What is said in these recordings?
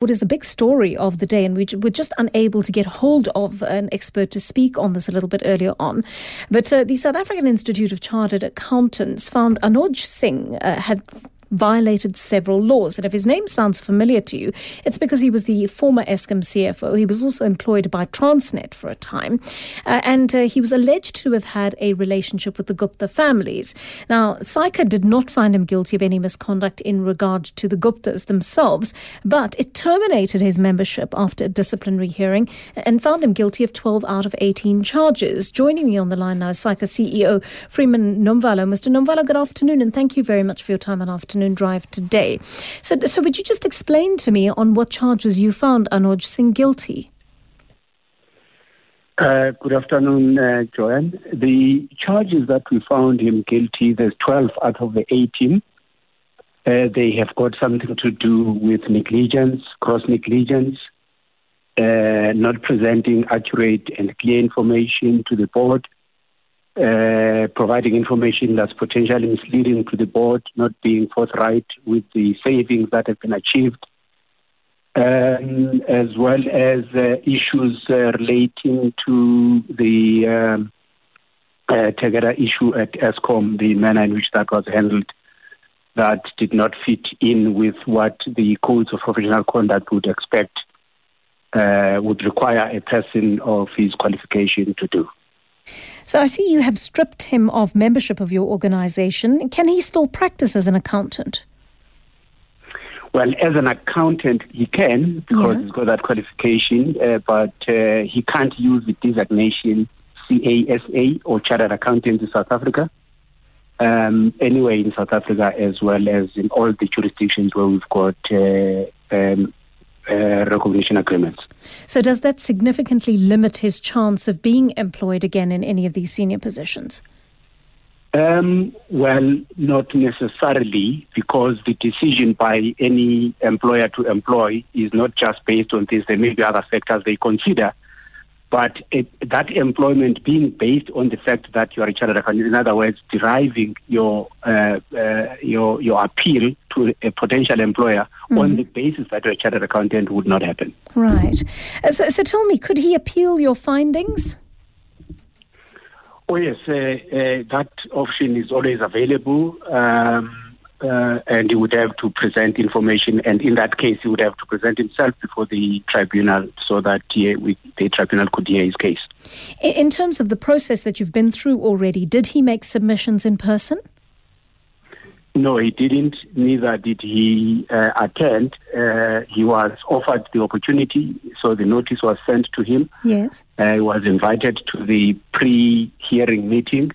What is a big story of the day, and we were just unable to get hold of an expert to speak on this a little bit earlier on. But uh, the South African Institute of Chartered Accountants found Anoj Singh uh, had violated several laws. And if his name sounds familiar to you, it's because he was the former Eskom CFO. He was also employed by Transnet for a time. Uh, and uh, he was alleged to have had a relationship with the Gupta families. Now, SAICA did not find him guilty of any misconduct in regard to the Guptas themselves, but it terminated his membership after a disciplinary hearing and found him guilty of 12 out of 18 charges. Joining me on the line now is SAICA CEO Freeman Nomvalo. Mr. Nomvalo, good afternoon, and thank you very much for your time and afternoon afternoon drive today. So, so would you just explain to me on what charges you found Anoj Singh guilty? Uh, good afternoon, uh, Joanne. The charges that we found him guilty, there's 12 out of the 18. Uh, they have got something to do with negligence, gross negligence, uh, not presenting accurate and clear information to the board, uh, providing information that's potentially misleading to the board, not being forthright with the savings that have been achieved, um, as well as uh, issues uh, relating to the um, uh, Tegeta issue at Eskom, the manner in which that was handled, that did not fit in with what the codes of professional conduct would expect, uh, would require a person of his qualification to do. So I see you have stripped him of membership of your organization. Can he still practice as an accountant? Well, as an accountant, he can because yeah. he's got that qualification, uh, but uh, he can't use the designation CASA or Chartered Accountant in South Africa. Um, anyway, in South Africa, as well as in all the jurisdictions where we've got uh, um, uh, recognition agreements. So, does that significantly limit his chance of being employed again in any of these senior positions? Um, well, not necessarily, because the decision by any employer to employ is not just based on this. There may be other factors they consider, but it, that employment being based on the fact that you are a chartered accountant, in other words, deriving your uh, your your appeal to a potential employer mm. on the basis that you're a chartered accountant would not happen. Right. Uh, so, so tell me, could he appeal your findings? Oh yes, uh, uh, that option is always available. Um, uh, and he would have to present information, and in that case, he would have to present himself before the tribunal so that he, we, the tribunal could hear his case. In terms of the process that you've been through already, did he make submissions in person? No, he didn't. Neither did he uh, attend. Uh, he was offered the opportunity, so the notice was sent to him. Yes. Uh, he was invited to the pre-hearing meeting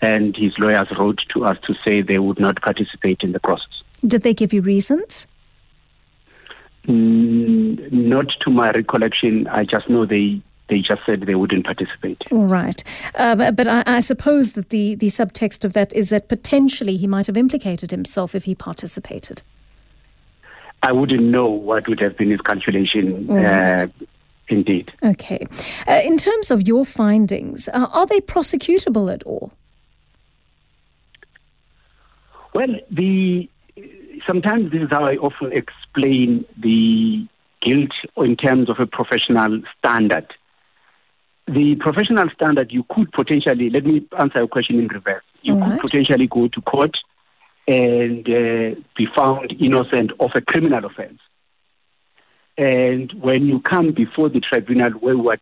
and his lawyers wrote to us to say they would not participate in the process. Did they give you reasons? Mm, not to my recollection. I just know they they just said they wouldn't participate. All right. Uh, but I, I, suppose that the, the subtext of that is that potentially he might have implicated himself if he participated. I wouldn't know what would have been his calculation. Right. Uh, indeed. Okay. Uh, in terms of your findings, uh, are they prosecutable at all? Well, the sometimes this is how I often explain the guilt in terms of a professional standard. The professional standard, you could potentially, let me answer your question in reverse. You could potentially go to court and uh, be found innocent of a criminal offense. And when you come before the tribunal where we're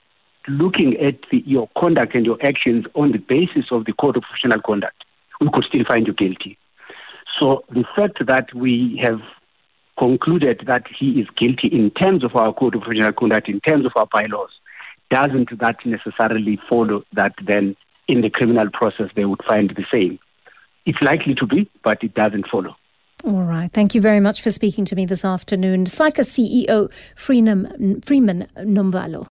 looking at the, your conduct and your actions on the basis of the code of professional conduct, we could still find you guilty. So the fact that we have concluded that he is guilty in terms of our code of professional conduct, in terms of our bylaws, doesn't that necessarily follow that then in the criminal process they would find the same? It's likely to be, but it doesn't follow. All right. Thank you very much for speaking to me this afternoon. SAICA CEO Freeman, Freeman Nomvalo.